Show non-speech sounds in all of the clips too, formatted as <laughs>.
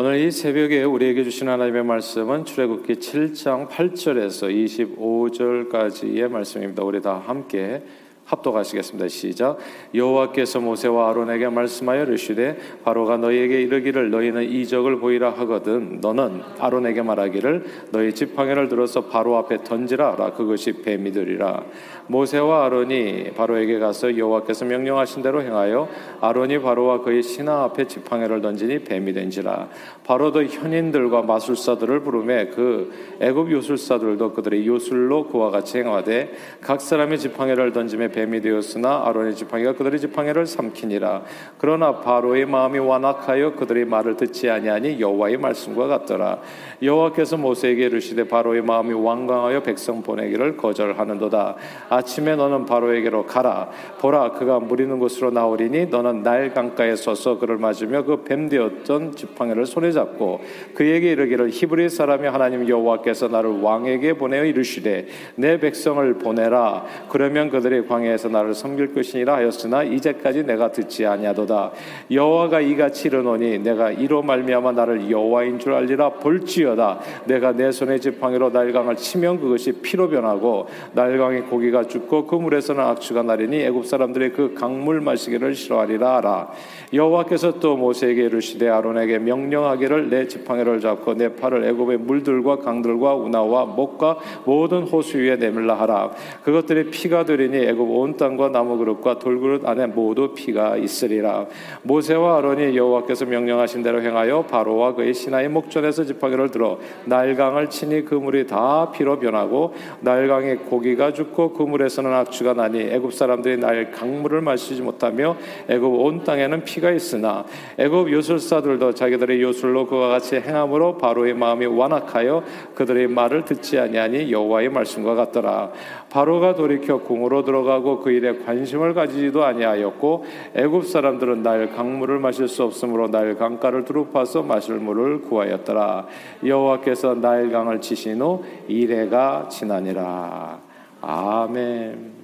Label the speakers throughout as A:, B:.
A: 오늘 이 새벽에 우리에게 주신 하나님의 말씀은 출애굽기 7장 8절에서 25절까지의 말씀입니다. 우리 다 함께 합독하시겠습니다. 시작. 여호와께서 모세와 아론에게 말씀하여 이르시되 바로가 너희에게 이르기를 너희는 이적을 보이라 하거든 너는 아론에게 말하기를 너희 지팡이를 들어서 바로 앞에 던지라라 그것이 뱀이 되리라. 모세와 아론이 바로에게 가서 여호와께서 명령하신 대로 행하여 아론이 바로와 그의 신하 앞에 지팡이를 던지니 뱀이 된지라. 바로도 현인들과 마술사들을 부르매 그 애굽 요술사들도 그들의 요술로 그와 같이 행하되 각 사람의 지팡이를 던짐에 뱀이 되었으나 아론의 지팡이가 그들의 지팡이를 삼키니라. 그러나 바로의 마음이 완악하여 그들의 말을 듣지 아니하니 여호와의 말씀과 같더라. 여호와께서 모세에게 이르시되 바로의 마음이 완강하여 백성 보내기를 거절하는도다. 아침에 너는 바로에게로 가라. 보라 그가 무리는 곳으로 나오리니 너는 날 강가에 서서 그를 맞으며 그 뱀 되었던 지팡이를 손에 잡고 그에게 이르기를 히브리 사람이 하나님 여호와께서 나를 왕에게 보내어 이르시되 내 백성을 보내라. 그러면 그들이 광야 광야에서 나를 섬길 것이니라 하였으나 이제까지 내가 듣지 아니하도다. 여호와가 이같이 이르노니 내가 이로 말미암아 나를 여호와인 줄 알리라 볼지어다. 내가 내 손의 지팡이로 날강을 치면 그것이 피로 변하고 날강의 고기가 죽고 그 물에서는 악취가 나리니 애굽 사람들의 그 강물 마시기를 싫어하리라 하라. 여호와께서 또 모세에게 이르시되 아론에게 명령하기를 내 지팡이를 잡고 내 팔을 애굽의 물들과 강들과 운하와 목과 모든 호수 위에 내밀라 하라. 그것들이 피가 되리니 애굽 온 땅과 나무 그릇과 돌그릇 안에 모두 피가 있으리라. 모세와 아론이 여호와께서 명령하신 대로 행하여 바로와 그의 신하의 목전에서 지팡이를 들어 날강을 치니 그 물이 다 피로 변하고 날강의 고기가 죽고 그 물에서는 악취가 나니 애굽 사람들이 날 강물을 마시지 못하며 애굽 온 땅에는 피가 있으나 애굽 요술사들도 자기들의 요술로 그와 같이 행함으로 바로의 마음이 완악하여 그들의 말을 듣지 아니하니 여호와의 말씀과 같더라. 바로가 돌이켜 궁으로 들어가고 그 일에 관심을 가지지도 아니하였고 애굽 사람들은 날 강물을 마실 수 없으므로 날 강가를 두루파서 마실 물을 구하였더라 여호와께서 나일 강을 치신 후 이래가 지나니라 아멘.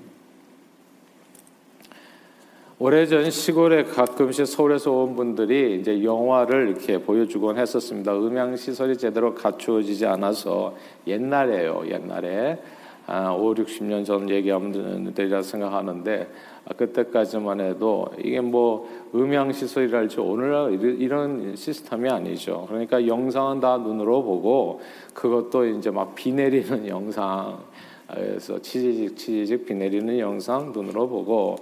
A: 오래전 시골에 가끔씩 서울에서 온 분들이 이제 영화를 이렇게 보여주곤 했었습니다. 음향 시설이 제대로 갖추어지지 않아서 옛날에요, 옛날에. 아, 5, 60년 전 얘기하면 되리라 생각하는데 아, 그때까지만 해도 이게 뭐 음향 시설이랄지 오늘날 이런 시스템이 아니죠. 그러니까 영상은 다 눈으로 보고 그것도 이제 막 비 내리는 <laughs> 영상 그래서 치지직 치지직 비 내리는 영상 눈으로 보고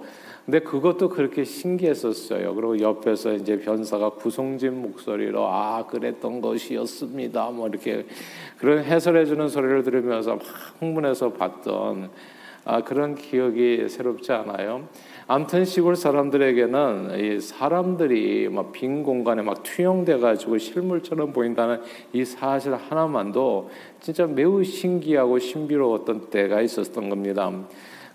A: 근데 그것도 그렇게 신기했었어요. 그리고 옆에서 이제 변사가 구성진 목소리로 아 그랬던 것이었습니다. 뭐 이렇게 그런 해설해주는 소리를 들으면서 막 흥분해서 봤던 아, 그런 기억이 새롭지 않아요. 아무튼 시골 사람들에게는 이 사람들이 막 빈 공간에 막 투영돼 가지고 실물처럼 보인다는 이 사실 하나만도 진짜 매우 신기하고 신비로웠던 때가 있었던 겁니다.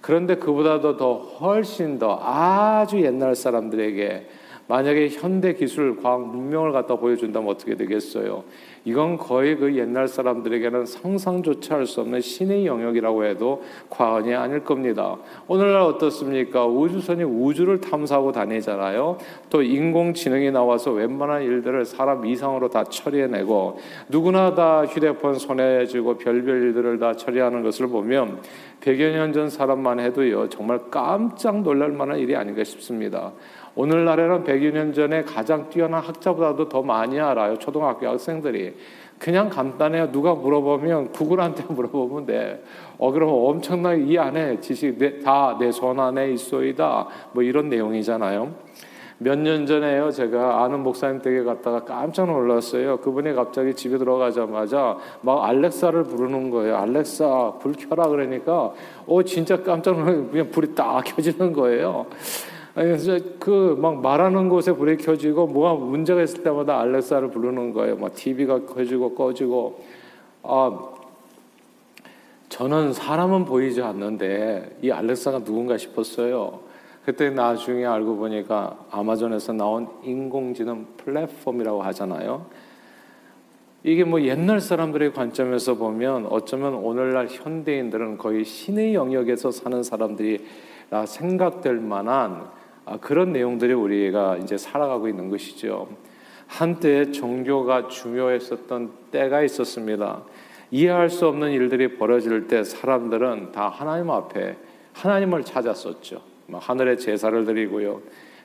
A: 그런데 그보다도 더 훨씬 더 아주 옛날 사람들에게 만약에 현대 기술, 과학, 문명을 갖다 보여준다면 어떻게 되겠어요? 이건 거의 그 옛날 사람들에게는 상상조차 할 수 없는 신의 영역이라고 해도 과언이 아닐 겁니다. 오늘날 어떻습니까? 우주선이 우주를 탐사하고 다니잖아요. 또 인공지능이 나와서 웬만한 일들을 사람 이상으로 다 처리해내고 누구나 다 휴대폰 손에 쥐고 별별 일들을 다 처리하는 것을 보면 100여 년 전 사람만 해도요, 정말 깜짝 놀랄 만한 일이 아닌가 싶습니다. 오늘날에는 100여 년 전에 가장 뛰어난 학자보다도 더 많이 알아요. 초등학교 학생들이. 그냥 간단해요. 누가 물어보면 구글한테 <laughs> 물어보면 돼. 어, 그러면 엄청나게 이 안에 지식 다 내 손 안에 있소이다. 뭐 이런 내용이잖아요. 몇 년 전에요. 제가 아는 목사님 댁에 갔다가 깜짝 놀랐어요. 그분이 갑자기 집에 들어가자마자 막 알렉사를 부르는 거예요. 알렉사 불 켜라 그러니까 어 진짜 깜짝 놀라서 그냥 불이 딱 켜지는 거예요. 그래서 그 막 말하는 곳에 불이 켜지고 뭐가 문제가 있을 때마다 알렉사를 부르는 거예요. 막 TV가 켜지고 꺼지고. 아, 저는 사람은 보이지 않는데 이 알렉사가 누군가 싶었어요. 그때 나중에 알고 보니까 아마존에서 나온 인공지능 플랫폼이라고 하잖아요. 이게 뭐 옛날 사람들의 관점에서 보면 어쩌면 오늘날 현대인들은 거의 신의 영역에서 사는 사람들이라 생각될 만한 아, 그런 내용들이 우리가 이제 살아가고 있는 것이죠. 한때 종교가 중요했었던 때가 있었습니다. 이해할 수 없는 일들이 벌어질 때 사람들은 다 하나님 앞에 하나님을 찾았었죠. 하늘에 제사를 드리고요.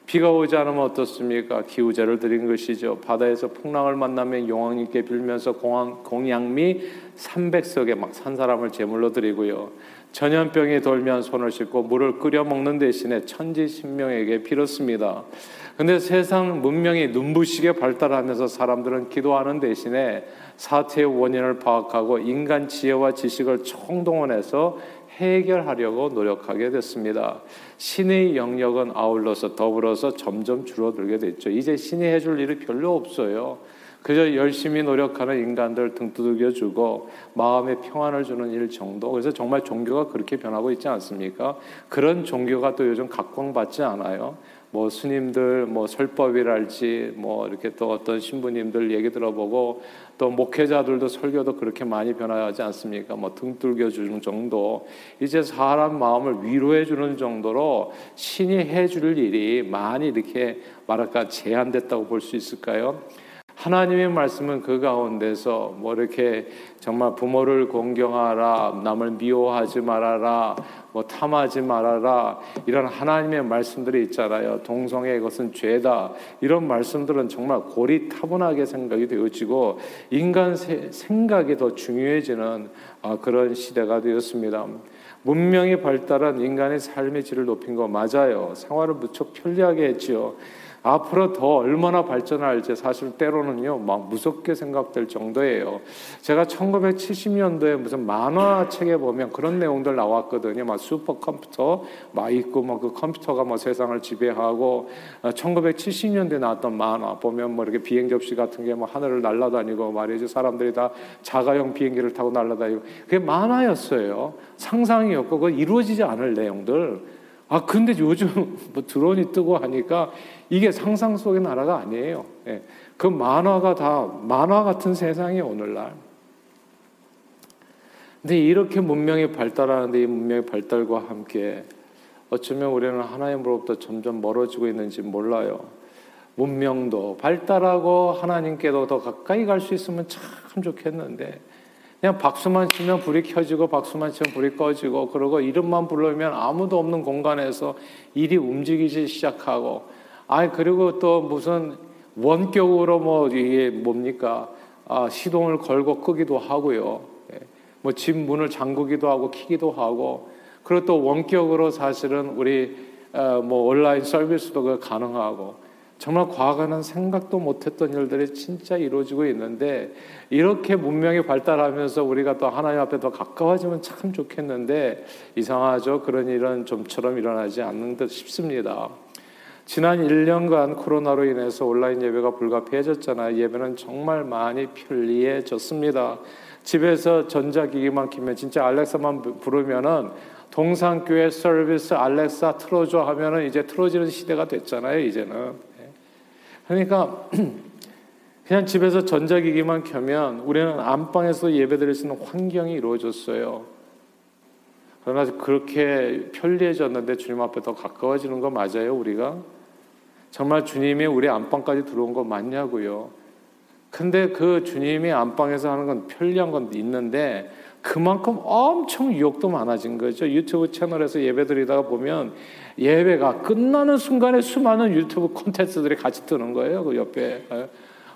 A: 비가 오지 않으면 어떻습니까? 기우제를 드린 것이죠. 바다에서 풍랑을 만나면 용왕님께 빌면서 공양미 300석에 막 산 사람을 제물로 드리고요. 전염병이 돌면 손을 씻고 물을 끓여 먹는 대신에 천지 신명에게 빌었습니다. 근데 세상 문명이 눈부시게 발달하면서 사람들은 기도하는 대신에 사태의 원인을 파악하고 인간 지혜와 지식을 총동원해서 해결하려고 노력하게 됐습니다. 신의 영역은 아울러서 더불어서 점점 줄어들게 됐죠. 이제 신이 해줄 일이 별로 없어요. 그저 열심히 노력하는 인간들 등 두들겨 주고 마음의 평안을 주는 일 정도. 그래서 정말 종교가 그렇게 변하고 있지 않습니까? 그런 종교가 또 요즘 각광받지 않아요. 뭐 스님들 뭐 설법이랄지 뭐 이렇게 또 어떤 신부님들 얘기 들어보고 또 목회자들도 설교도 그렇게 많이 변화하지 않습니까? 뭐등 뚫겨 주는 정도 이제 사람 마음을 위로해 주는 정도로 신이 해 줄 일이 많이 이렇게 말할까 제한됐다고 볼 수 있을까요? 하나님의 말씀은 그 가운데서 뭐 이렇게 정말 부모를 공경하라, 남을 미워하지 말아라, 뭐 탐하지 말아라 이런 하나님의 말씀들이 있잖아요. 동성애 이것은 죄다 이런 말씀들은 정말 고리 타분하게 생각이 되어지고 인간 생각이 더 중요해지는 아, 그런 시대가 되었습니다. 문명이 발달한 인간의 삶의 질을 높인 거 맞아요. 생활을 무척 편리하게 했지요. 앞으로 더 얼마나 발전할지 사실 때로는요, 막 무섭게 생각될 정도예요. 제가 1970년도에 무슨 만화책에 보면 그런 내용들 나왔거든요. 막 슈퍼컴퓨터 막 있고, 뭐그 컴퓨터가 뭐 세상을 지배하고, 1970년대에 어, 나왔던 만화 보면 뭐 이렇게 비행 접시 같은 게 뭐 하늘을 날아다니고 말이죠. 사람들이 다 자가용 비행기를 타고 날아다니고. 그게 만화였어요. 상상이었고, 그 이루어지지 않을 내용들. 아, 근데 요즘 뭐 드론이 뜨고 하니까 이게 상상 속의 나라가 아니에요. 예. 그 만화가 다 만화 같은 세상이 오늘날. 근데 이렇게 문명이 발달하는데 이 문명의 발달과 함께 어쩌면 우리는 하나님으로부터 점점 멀어지고 있는지 몰라요. 문명도 발달하고 하나님께도 더 가까이 갈 수 있으면 참 좋겠는데 그냥 박수만 치면 불이 켜지고 박수만 치면 불이 꺼지고 그러고 이름만 부르면 아무도 없는 공간에서 일이 움직이기 시작하고 아니 그리고 또 무슨 원격으로 뭐 이게 뭡니까? 아, 시동을 걸고 끄기도 하고요. 예. 뭐집 문을 잠그기도 하고 키기도 하고 그리고 또 원격으로 사실은 우리 어, 뭐 온라인 서비스도 가능하고 정말 과거는 생각도 못했던 일들이 진짜 이루어지고 있는데 이렇게 문명이 발달하면서 우리가 또 하나님 앞에 더 가까워지면 참 좋겠는데 이상하죠. 그런 일은 좀처럼 일어나지 않는 듯 싶습니다. 지난 1년간 코로나로 인해서 온라인 예배가 불가피해졌잖아요. 예배는 정말 많이 편리해졌습니다. 집에서 전자기기만 키면 진짜 알렉사만 부르면은 동산교회 서비스 알렉사 틀어줘 하면은 이제 틀어지는 시대가 됐잖아요. 이제는 네. 그러니까 <clears throat> 그냥 집에서 전자기기만 켜면 우리는 안방에서 예배드릴 수 있는 환경이 이루어졌어요. 그러나 그렇게 편리해졌는데 주님 앞에 더 가까워지는 거 맞아요, 우리가? 정말 주님이 우리 안방까지 들어온 거 맞냐고요. 근데 그 주님이 안방에서 하는 건 편리한 건 있는데 그만큼 엄청 유혹도 많아진 거죠. 유튜브 채널에서 예배 드리다가 보면 예배가 끝나는 순간에 수많은 유튜브 콘텐츠들이 같이 뜨는 거예요. 그 옆에. 예.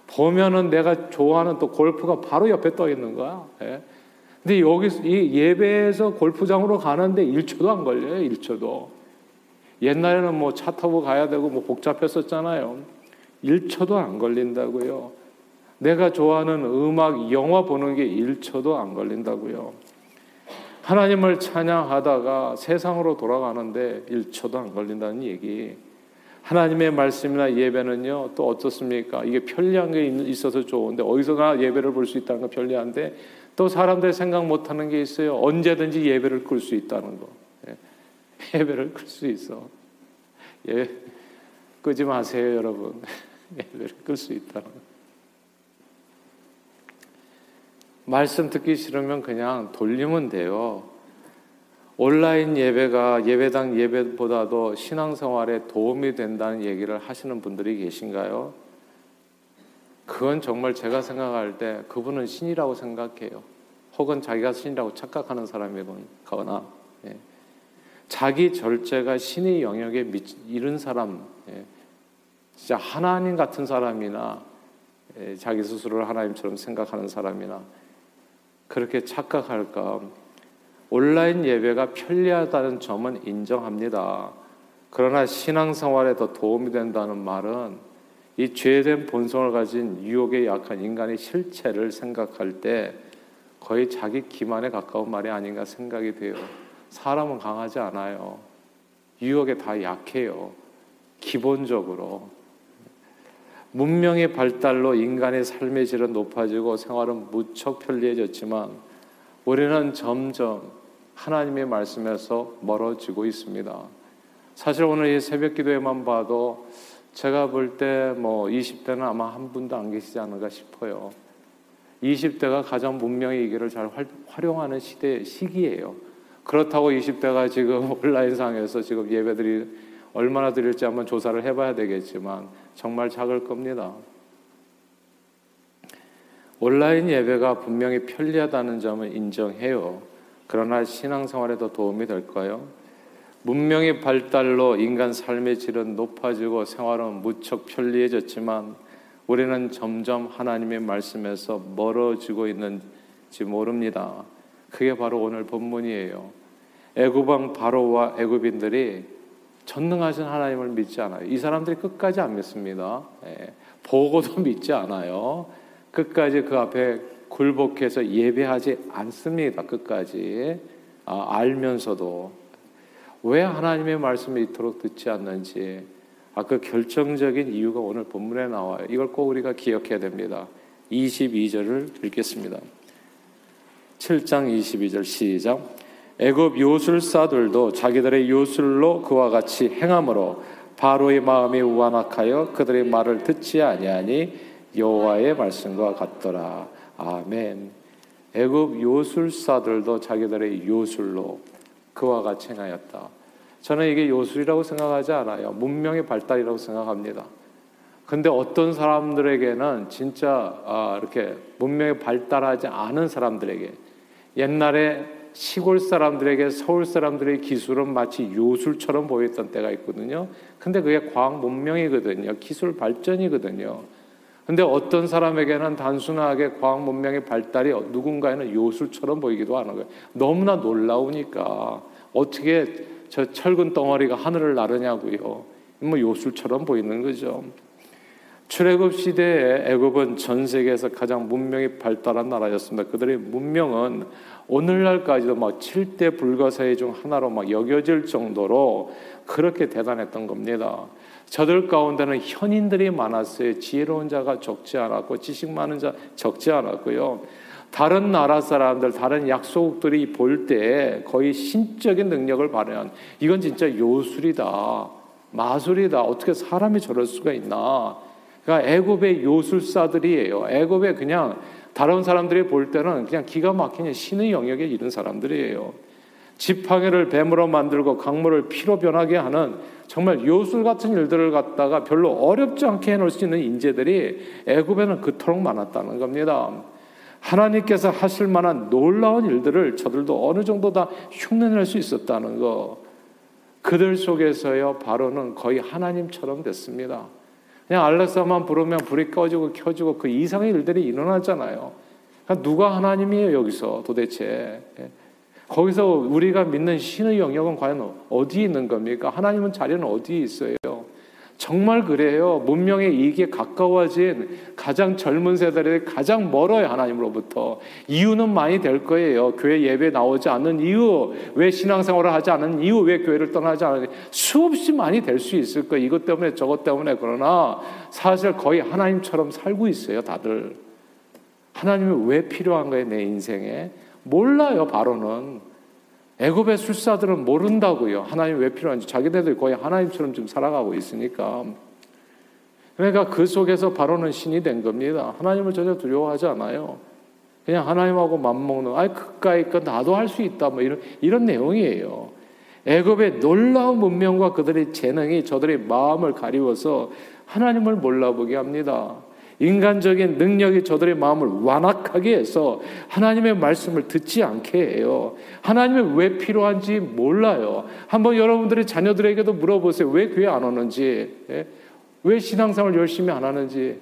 A: 보면은 내가 좋아하는 또 골프가 바로 옆에 떠 있는 거야. 예. 근데 여기 이 예배에서 골프장으로 가는데 1초도 안 걸려요. 1초도. 옛날에는 뭐 차 타고 가야 되고 뭐 복잡했었잖아요. 1초도 안 걸린다고요. 내가 좋아하는 음악, 영화 보는 게 1초도 안 걸린다고요. 하나님을 찬양하다가 세상으로 돌아가는데 1초도 안 걸린다는 얘기. 하나님의 말씀이나 예배는요, 또 어떻습니까? 이게 편리한 게 있어서 좋은데, 어디서나 예배를 볼 수 있다는 건 편리한데, 또 사람들 생각 못 하는 게 있어요. 언제든지 예배를 끌 수 있다는 거. 예. <laughs> 예배를 끌 수 있어. 예. 끄지 마세요, 여러분. <laughs> 예배를 끌 수 있다는 거. 말씀 듣기 싫으면 그냥 돌리면 돼요. 온라인 예배가 예배당 예배보다도 신앙생활에 도움이 된다는 얘기를 하시는 분들이 계신가요? 그건 정말 제가 생각할 때 그분은 신이라고 생각해요. 혹은 자기가 신이라고 착각하는 사람이거나 예. 자기 절제가 신의 영역에 이른 사람, 예. 진짜 하나님 같은 사람이나 예. 자기 스스로를 하나님처럼 생각하는 사람이나 그렇게 착각할까? 온라인 예배가 편리하다는 점은 인정합니다. 그러나 신앙생활에 더 도움이 된다는 말은 이 죄된 본성을 가진 유혹에 약한 인간의 실체를 생각할 때 거의 자기 기만에 가까운 말이 아닌가 생각이 돼요. 사람은 강하지 않아요. 유혹에 다 약해요. 기본적으로. 문명의 발달로 인간의 삶의 질은 높아지고 생활은 무척 편리해졌지만 우리는 점점 하나님의 말씀에서 멀어지고 있습니다. 사실 오늘 이 새벽 기도에만 봐도 제가 볼 때 뭐 20대는 아마 한 분도 안 계시지 않을까 싶어요. 20대가 가장 문명의 이기를 잘 활용하는 시대 시기예요. 그렇다고 20대가 지금 <laughs> 온라인상에서 지금 예배들이 얼마나 드릴지 한번 조사를 해봐야 되겠지만 정말 작을 겁니다. 온라인 예배가 분명히 편리하다는 점을 인정해요. 그러나 신앙생활에도 도움이 될까요? 문명의 발달로 인간 삶의 질은 높아지고 생활은 무척 편리해졌지만 우리는 점점 하나님의 말씀에서 멀어지고 있는지 모릅니다. 그게 바로 오늘 본문이에요. 애굽왕 바로와 애굽인들이 전능하신 하나님을 믿지 않아요. 이 사람들이 끝까지 안 믿습니다. 예, 보고도 <laughs> 믿지 않아요. 끝까지 그 앞에 굴복해서 예배하지 않습니다. 끝까지 아, 알면서도 왜 하나님의 말씀을 이토록 듣지 않는지 아, 그 결정적인 이유가 오늘 본문에 나와요. 이걸 꼭 우리가 기억해야 됩니다. 22절을 읽겠습니다. 7장 22절 시작. 애굽 요술사들도 자기들의 요술로 그와 같이 행함으로 바로의 마음이 우완악하여 그들의 말을 듣지 아니하니 여호와의 말씀과 같더라. 아멘. 애굽 요술사들도 자기들의 요술로 그와 같이 행하였다. 저는 이게 요술이라고 생각하지 않아요. 문명의 발달이라고 생각합니다. 근데 어떤 사람들에게는 진짜 아, 이렇게 문명이 발달하지 않은 사람들에게 옛날에 시골 사람들에게 서울 사람들의 기술은 마치 요술처럼 보였던 때가 있거든요. 근데 그게 과학 문명이거든요. 기술 발전이거든요. 근데 어떤 사람에게는 단순하게 과학 문명의 발달이 누군가에는 요술처럼 보이기도 하는 거예요. 너무나 놀라우니까 어떻게 저 철근 덩어리가 하늘을 나르냐고요. 뭐 요술처럼 보이는 거죠. 출애굽 시대에 애굽은 전 세계에서 가장 문명이 발달한 나라였습니다. 그들의 문명은 오늘날까지도 막 7대 불가사의 중 하나로 막 여겨질 정도로 그렇게 대단했던 겁니다. 저들 가운데는 현인들이 많았어요. 지혜로운 자가 적지 않았고 지식 많은 자 적지 않았고요. 다른 나라 사람들, 다른 약소국들이 볼 때 거의 신적인 능력을 발휘한 이건 진짜 요술이다. 마술이다. 어떻게 사람이 저럴 수가 있나? 그러니까 애굽의 요술사들이에요. 애굽에 그냥 다른 사람들이 볼 때는 그냥 기가 막히는 신의 영역에 이른 사람들이에요. 지팡이를 뱀으로 만들고 강물을 피로 변하게 하는 정말 요술 같은 일들을 갖다가 별로 어렵지 않게 해놓을 수 있는 인재들이 애굽에는 그토록 많았다는 겁니다. 하나님께서 하실 만한 놀라운 일들을 저들도 어느 정도 다 흉내낼 수 있었다는 거. 그들 속에서요, 바로는 거의 하나님처럼 됐습니다. 그냥 알렉사만 부르면 불이 꺼지고 켜지고 그 이상의 일들이 일어나잖아요. 그러니까 누가 하나님이에요, 여기서 도대체. 예. 거기서 우리가 믿는 신의 영역은 과연 어디에 있는 겁니까? 하나님은 자리는 어디에 있어요? 정말 그래요. 문명의 이익에 가까워진 가장 젊은 세대들이 가장 멀어요, 하나님으로부터. 이유는 많이 될 거예요. 교회 예배 나오지 않는 이유, 왜 신앙생활을 하지 않는 이유, 왜 교회를 떠나지 않는 수없이 많이 될 수 있을 거예요. 이것 때문에 저것 때문에 그러나 사실 거의 하나님처럼 살고 있어요, 다들. 하나님이 왜 필요한 거예요, 내 인생에? 몰라요, 바로는. 애굽의 술사들은 모른다고요. 하나님 왜 필요한지 자기네들 거의 하나님처럼 좀 살아가고 있으니까. 그러니까 그 속에서 바로는 신이 된 겁니다. 하나님을 전혀 두려워하지 않아요. 그냥 하나님하고 맞먹는, 아, 그까이 거 나도 할 수 있다. 뭐 이런, 이런 내용이에요. 애굽의 놀라운 문명과 그들의 재능이 저들의 마음을 가리워서 하나님을 몰라보게 합니다. 인간적인 능력이 저들의 마음을 완악하게 해서 하나님의 말씀을 듣지 않게 해요. 하나님이 왜 필요한지 몰라요. 한번 여러분들의 자녀들에게도 물어보세요. 왜 교회 안 오는지, 예? 왜 신앙생활 열심히 안 하는지,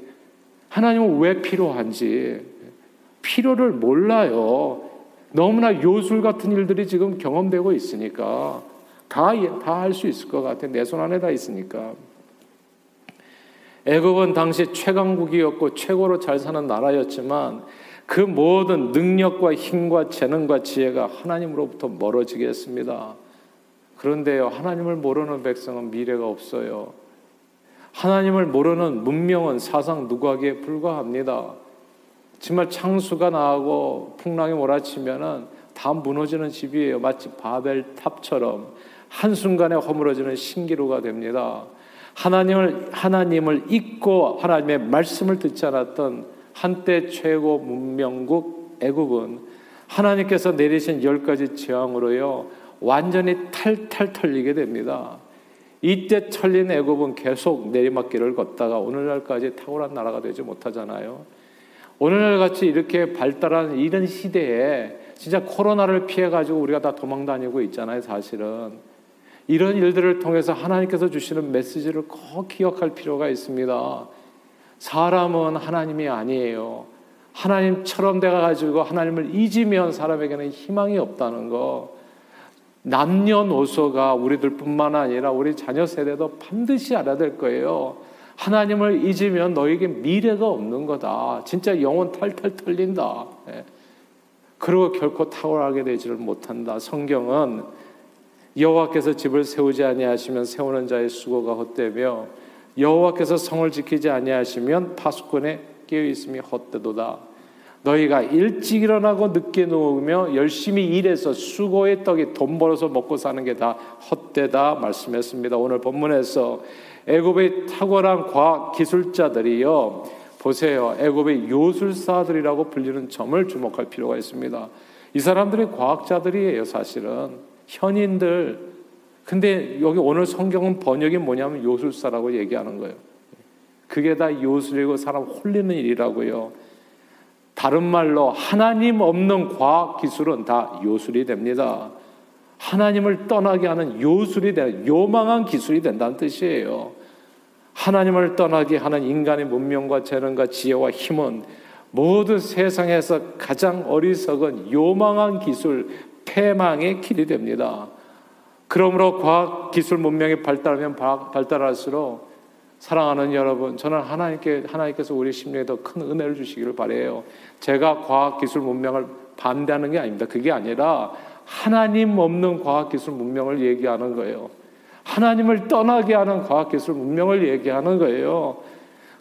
A: 하나님은 왜 필요한지, 필요를 몰라요. 너무나 요술 같은 일들이 지금 경험되고 있으니까 다 다 할 수 있을 것 같아. 내 손 안에 다 있으니까. 애굽은 당시 최강국이었고 최고로 잘 사는 나라였지만 그 모든 능력과 힘과 재능과 지혜가 하나님으로부터 멀어지게 했습니다. 그런데요, 하나님을 모르는 백성은 미래가 없어요. 하나님을 모르는 문명은 사상 누구에게 불과합니다. 정말 창수가 나고 풍랑이 몰아치면은 다 무너지는 집이에요. 마치 바벨 탑처럼 한순간에 허물어지는 신기루가 됩니다. 하나님을 하나님을 잊고 하나님의 말씀을 듣지 않았던 한때 최고 문명국 애굽은 하나님께서 내리신 열 가지 재앙으로요 완전히 탈탈 털리게 됩니다. 이때 털린 애굽은 계속 내리막길을 걷다가 오늘날까지 탁월한 나라가 되지 못하잖아요. 오늘날 같이 이렇게 발달한 이런 시대에 진짜 코로나를 피해 가지고 우리가 다 도망 다니고 있잖아요, 사실은. 이런 일들을 통해서 하나님께서 주시는 메시지를 꼭 기억할 필요가 있습니다. 사람은 하나님이 아니에요. 하나님처럼 돼가 가지고 하나님을 잊으면 사람에게는 희망이 없다는 거. 남녀노소가 우리들 뿐만 아니라 우리 자녀 세대도 반드시 알아야 될 거예요. 하나님을 잊으면 너에게 미래가 없는 거다. 진짜 영혼 탈탈 털린다. 예. 그리고 결코 탁월하게 되지를 못한다. 성경은 여호와께서 집을 세우지 아니하시면 세우는 자의 수고가 헛되며 여호와께서 성을 지키지 아니하시면 파수꾼의 깨어 있음이 헛되도다. 너희가 일찍 일어나고 늦게 누우며 열심히 일해서 수고의 떡이 돈 벌어서 먹고 사는 게 다 헛되다 말씀했습니다. 오늘 본문에서 애굽의 탁월한 과학 기술자들이요. 보세요. 애굽의 요술사들이라고 불리는 점을 주목할 필요가 있습니다. 이 사람들이 과학자들이에요, 사실은. 현인들. 근데 여기 오늘 성경은 번역이 뭐냐면 요술사라고 얘기하는 거예요. 그게 다 요술이고 사람 홀리는 일이라고요. 다른 말로 하나님 없는 과학 기술은 다 요술이 됩니다. 하나님을 떠나게 하는 요술이 되는 요망한 기술이 된다는 뜻이에요. 하나님을 떠나게 하는 인간의 문명과 재능과 지혜와 힘은 모든 세상에서 가장 어리석은 요망한 기술, 패망의 길이 됩니다. 그러므로 과학 기술 문명이 발달하면 발달할수록 사랑하는 여러분, 저는 하나님께 하나님께서 우리 심리에 더 큰 은혜를 주시기를 바래요. 제가 과학 기술 문명을 반대하는 게 아닙니다. 그게 아니라 하나님 없는 과학 기술 문명을 얘기하는 거예요. 하나님을 떠나게 하는 과학 기술 문명을 얘기하는 거예요.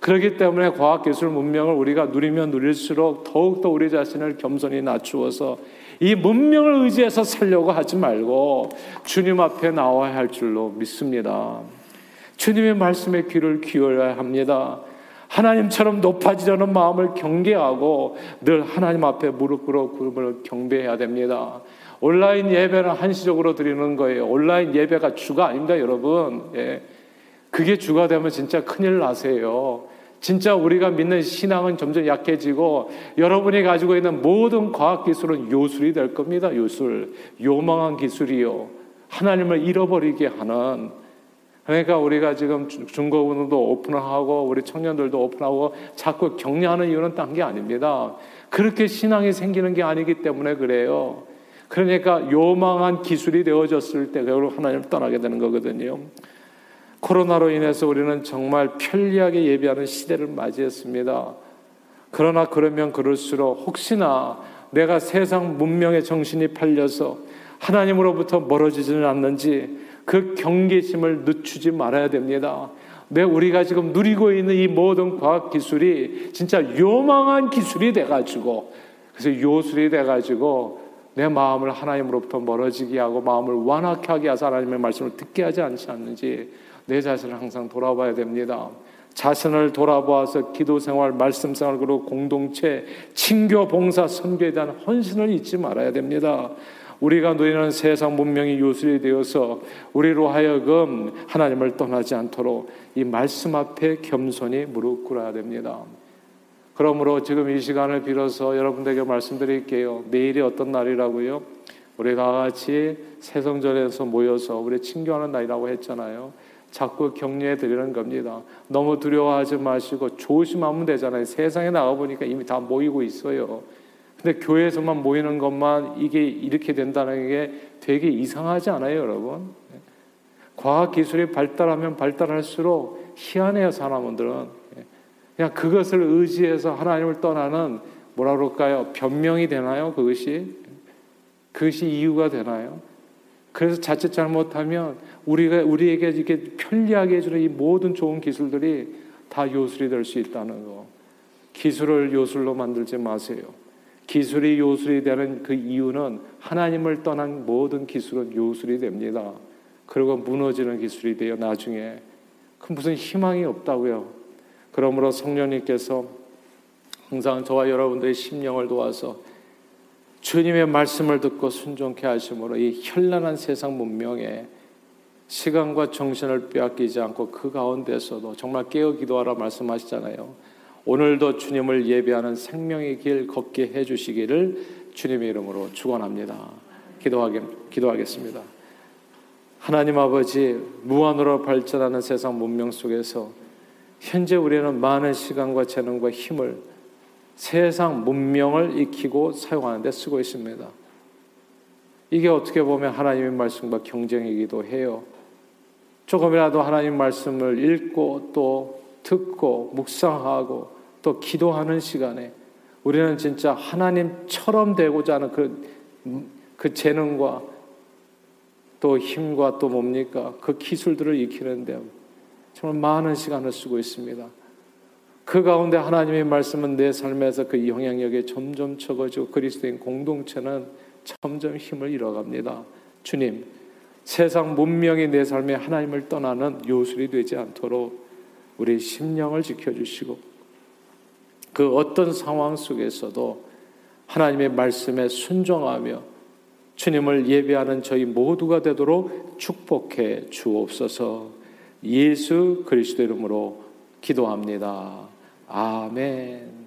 A: 그렇기 때문에 과학 기술 문명을 우리가 누리면 누릴수록 더욱더 우리 자신을 겸손히 낮추어서 이 문명을 의지해서 살려고 하지 말고 주님 앞에 나와야 할 줄로 믿습니다. 주님의 말씀에 귀를 기울여야 합니다. 하나님처럼 높아지려는 마음을 경계하고 늘 하나님 앞에 무릎 꿇어 그분을 경배해야 됩니다. 온라인 예배는 한시적으로 드리는 거예요. 온라인 예배가 주가 아닙니다, 여러분. 예. 그게 주가 되면 진짜 큰일 나세요. 진짜 우리가 믿는 신앙은 점점 약해지고 여러분이 가지고 있는 모든 과학 기술은 요술이 될 겁니다. 요술. 요망한 기술이요. 하나님을 잃어버리게 하는 그러니까 우리가 지금 중고등도 오픈하고 우리 청년들도 오픈하고 자꾸 격려하는 이유는 딴 게 아닙니다. 그렇게 신앙이 생기는 게 아니기 때문에 그래요. 그러니까 요망한 기술이 되어졌을 때 결국 하나님을 떠나게 되는 거거든요. 코로나로 인해서 우리는 정말 편리하게 예배하는 시대를 맞이했습니다. 그러나 그러면 그럴수록 혹시나 내가 세상 문명의 정신이 팔려서 하나님으로부터 멀어지지는 않는지 그 경계심을 늦추지 말아야 됩니다. 내 우리가 지금 누리고 있는 이 모든 과학 기술이 진짜 요망한 기술이 돼가지고 그래서 요술이 돼가지고 내 마음을 하나님으로부터 멀어지게 하고 마음을 완악하게 하게 해서 하나님의 말씀을 듣게 하지 않지 않는지 내 자신을 항상 돌아봐야 됩니다. 자신을 돌아보아서 기도 생활, 말씀 생활, 그리고 공동체, 친교, 봉사, 선교에 대한 헌신을 잊지 말아야 됩니다. 우리가 누리는 세상 문명이 요술이 되어서 우리로 하여금 하나님을 떠나지 않도록 이 말씀 앞에 겸손히 무릎 꿇어야 됩니다. 그러므로 지금 이 시간을 빌어서 여러분들에게 말씀드릴게요. 내일이 어떤 날이라고요? 우리 다 같이 세성전에서 모여서 우리 친교하는 날이라고 했잖아요. 자꾸 격려해 드리는 겁니다. 너무 두려워하지 마시고 조심하면 되잖아요. 세상에 나가 보니까 이미 다 모이고 있어요. 근데 교회에서만 모이는 것만 이게 이렇게 된다는 게 되게 이상하지 않아요, 여러분? 과학 기술이 발달하면 발달할수록 희한해요, 사람들은. 그냥 그것을 의지해서 하나님을 떠나는 뭐라 그럴까요? 변명이 되나요? 그것이 그것이 이유가 되나요? 그래서 자칫 잘못하면 우리가 우리에게 이렇게 편리하게 해주는 이 모든 좋은 기술들이 다 요술이 될 수 있다는 거. 기술을 요술로 만들지 마세요. 기술이 요술이 되는 그 이유는 하나님을 떠난 모든 기술은 요술이 됩니다. 그리고 무너지는 기술이 돼요. 나중에 그 무슨 희망이 없다고요. 그러므로 성령님께서 항상 저와 여러분들의 심령을 도와서 주님의 말씀을 듣고 순종케 하심으로 이 현란한 세상 문명에 시간과 정신을 빼앗기지 않고 그 가운데서도 정말 깨어 기도하라 말씀하시잖아요. 오늘도 주님을 예배하는 생명의 길 걷게 해 주시기를 주님의 이름으로 축원합니다. 기도하겠, 기도하겠습니다. 하나님 아버지 무한으로 발전하는 세상 문명 속에서 현재 우리는 많은 시간과 재능과 힘을 세상 문명을 익히고 사용하는 데 쓰고 있습니다. 이게 어떻게 보면 하나님의 말씀과 경쟁이기도 해요. 조금이라도 하나님 말씀을 읽고 또 듣고 묵상하고 또 기도하는 시간에 우리는 진짜 하나님처럼 되고자 하는 그, 그 재능과 또 힘과 또 뭡니까? 그 기술들을 익히는데 정말 많은 시간을 쓰고 있습니다. 그 가운데 하나님의 말씀은 내 삶에서 그 영향력이 점점 적어지고 그리스도인 공동체는 점점 힘을 잃어갑니다. 주님, 세상 문명이 내 삶에 하나님을 떠나는 요술이 되지 않도록 우리 심령을 지켜주시고 그 어떤 상황 속에서도 하나님의 말씀에 순종하며 주님을 예배하는 저희 모두가 되도록 축복해 주옵소서 예수 그리스도 이름으로 기도합니다. 아멘.